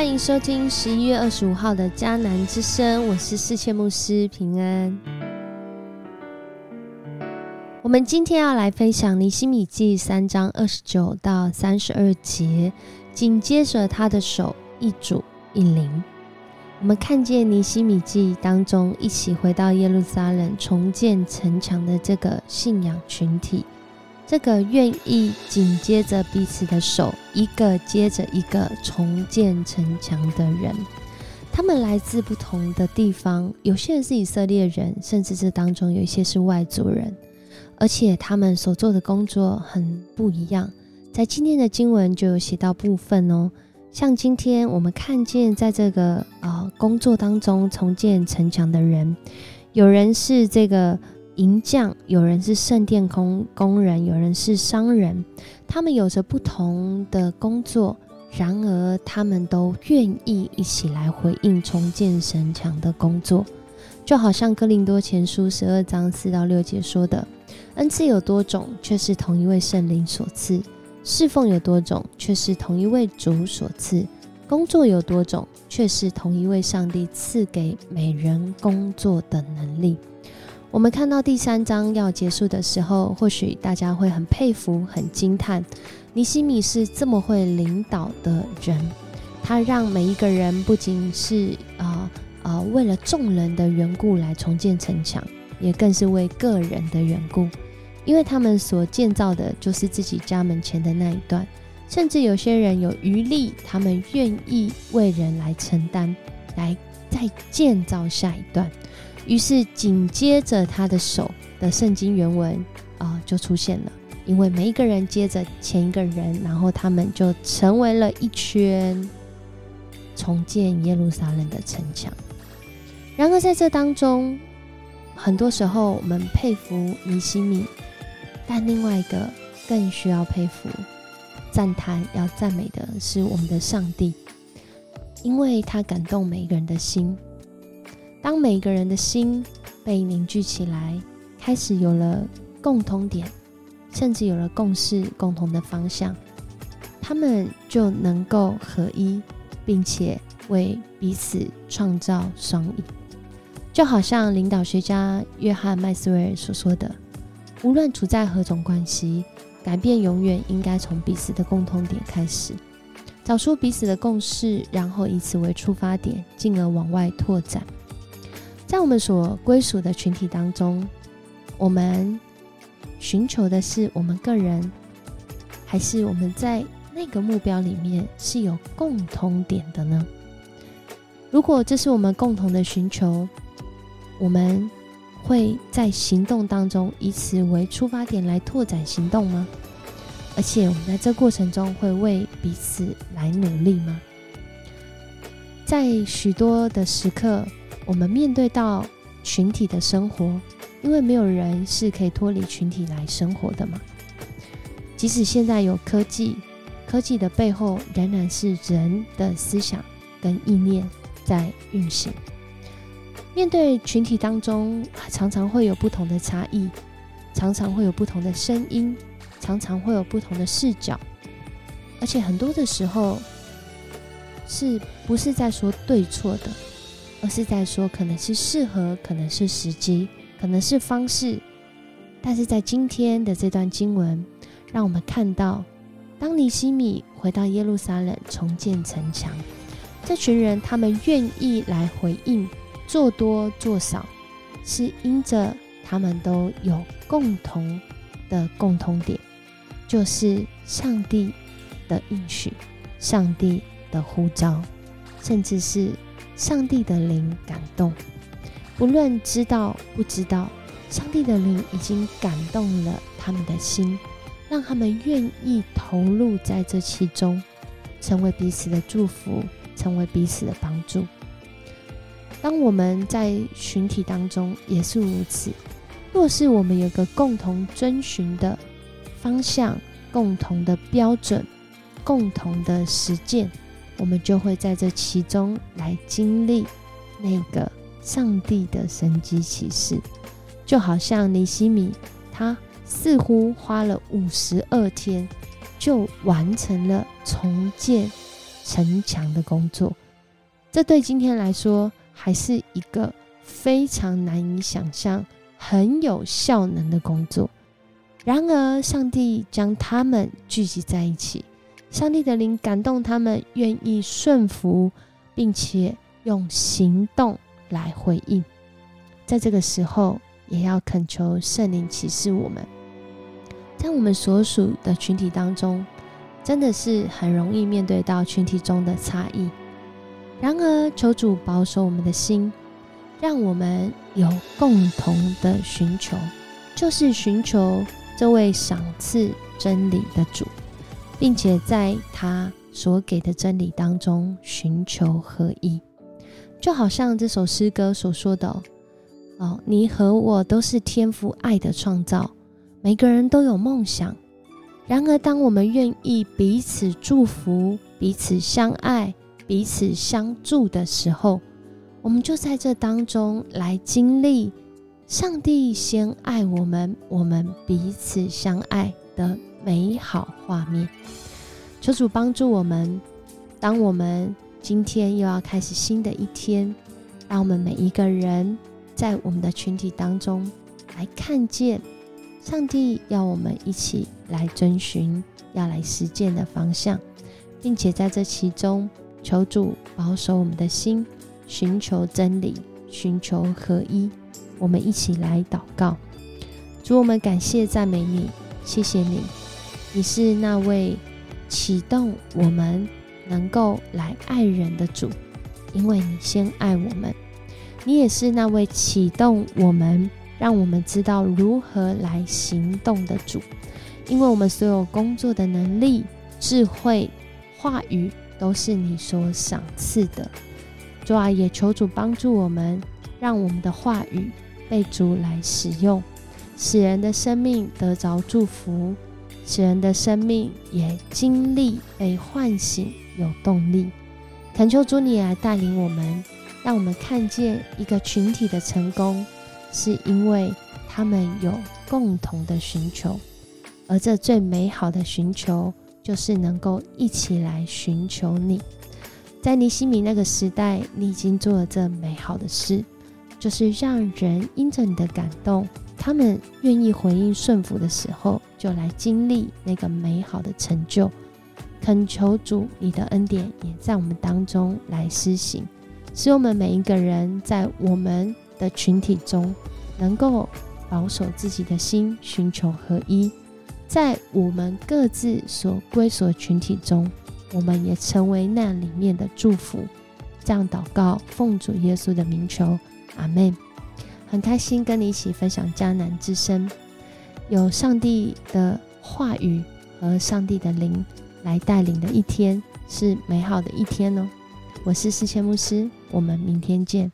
欢迎收听十一月二十五号的迦南之声，我是世界牧师平安。我们今天要来分享尼西米记三章二十九到三十二节，紧接着他的手一主一灵。我们看见尼西米记当中一起回到耶路撒冷重建城墙的这个信仰群体。这个愿意紧接着彼此的手，一个接着一个重建城墙的人，他们来自不同的地方，有些人是以色列人，甚至这当中有一些是外族人，而且他们所做的工作很不一样。在今天的经文就有写到部分哦，像今天我们看见在这个呃工作当中重建城墙的人，有人是这个。银匠，有人是圣殿工工人，有人是商人，他们有着不同的工作，然而他们都愿意一起来回应重建神墙的工作，就好像哥林多前书十二章四到六节说的：恩赐有多种，却是同一位圣灵所赐；侍奉有多种，却是同一位主所赐；工作有多种，却是同一位上帝赐给每人工作的能力。我们看到第三章要结束的时候，或许大家会很佩服、很惊叹，尼西米是这么会领导的人。他让每一个人不仅是啊啊为了众人的缘故来重建城墙，也更是为个人的缘故，因为他们所建造的就是自己家门前的那一段，甚至有些人有余力，他们愿意为人来承担，来再建造下一段。于是紧接着他的手的圣经原文啊就出现了，因为每一个人接着前一个人，然后他们就成为了一圈重建耶路撒冷的城墙。然而在这当中，很多时候我们佩服尼西米，但另外一个更需要佩服、赞叹、要赞美的是我们的上帝，因为他感动每一个人的心。当每个人的心被凝聚起来，开始有了共同点，甚至有了共识、共同的方向，他们就能够合一，并且为彼此创造双赢。就好像领导学家约翰麦斯威尔所说的：“无论处在何种关系，改变永远应该从彼此的共同点开始，找出彼此的共识，然后以此为出发点，进而往外拓展。”在我们所归属的群体当中，我们寻求的是我们个人，还是我们在那个目标里面是有共同点的呢？如果这是我们共同的寻求，我们会在行动当中以此为出发点来拓展行动吗？而且我们在这过程中会为彼此来努力吗？在许多的时刻。我们面对到群体的生活，因为没有人是可以脱离群体来生活的嘛。即使现在有科技，科技的背后仍然是人的思想跟意念在运行。面对群体当中，常常会有不同的差异，常常会有不同的声音，常常会有不同的视角，而且很多的时候，是不是在说对错的？而是在说，可能是适合，可能是时机，可能是方式。但是在今天的这段经文，让我们看到，当尼西米回到耶路撒冷重建城墙，这群人他们愿意来回应，做多做少，是因着他们都有共同的共同点，就是上帝的应许、上帝的呼召，甚至是。上帝的灵感动，不论知道不知道，上帝的灵已经感动了他们的心，让他们愿意投入在这其中，成为彼此的祝福，成为彼此的帮助。当我们在群体当中也是如此，若是我们有个共同遵循的方向、共同的标准、共同的实践。我们就会在这其中来经历那个上帝的神迹启示，就好像尼西米，他似乎花了五十二天就完成了重建城墙的工作。这对今天来说，还是一个非常难以想象、很有效能的工作。然而，上帝将他们聚集在一起，上帝的灵感动他们，愿意顺服，并且用行动来回应。在这个时候，也要恳求圣灵启示我们，在我们所属的群体当中，真的是很容易面对到群体中的差异。然而，求主保守我们的心，让我们有共同的寻求，就是寻求。这位赏赐真理的主，并且在他所给的真理当中寻求合一，就好像这首诗歌所说的：“哦，你和我都是天赋爱的创造，每个人都有梦想。然而，当我们愿意彼此祝福、彼此相爱、彼此相助的时候，我们就在这当中来经历。”上帝先爱我们，我们彼此相爱的美好画面。求主帮助我们，当我们今天又要开始新的一天，让我们每一个人在我们的群体当中来看见上帝要我们一起来遵循、要来实践的方向，并且在这其中求主保守我们的心，寻求真理，寻求合一。我们一起来祷告，主，我们感谢赞美你，谢谢你，你是那位启动我们能够来爱人的主，因为你先爱我们；你也是那位启动我们，让我们知道如何来行动的主，因为我们所有工作的能力、智慧、话语都是你所赏赐的。主啊，也求主帮助我们，让我们的话语。被主来使用，使人的生命得着祝福，使人的生命也经历被唤醒，有动力。恳求主你来带领我们，让我们看见一个群体的成功，是因为他们有共同的寻求，而这最美好的寻求，就是能够一起来寻求你。在尼西米那个时代，你已经做了这美好的事。就是让人因着你的感动，他们愿意回应顺服的时候，就来经历那个美好的成就。恳求主，你的恩典也在我们当中来施行，使我们每一个人在我们的群体中，能够保守自己的心，寻求合一。在我们各自所归属的群体中，我们也成为那里面的祝福。这样祷告，奉主耶稣的名求。阿妹，很开心跟你一起分享迦南之声，有上帝的话语和上帝的灵来带领的一天，是美好的一天哦。我是世谦牧师，我们明天见。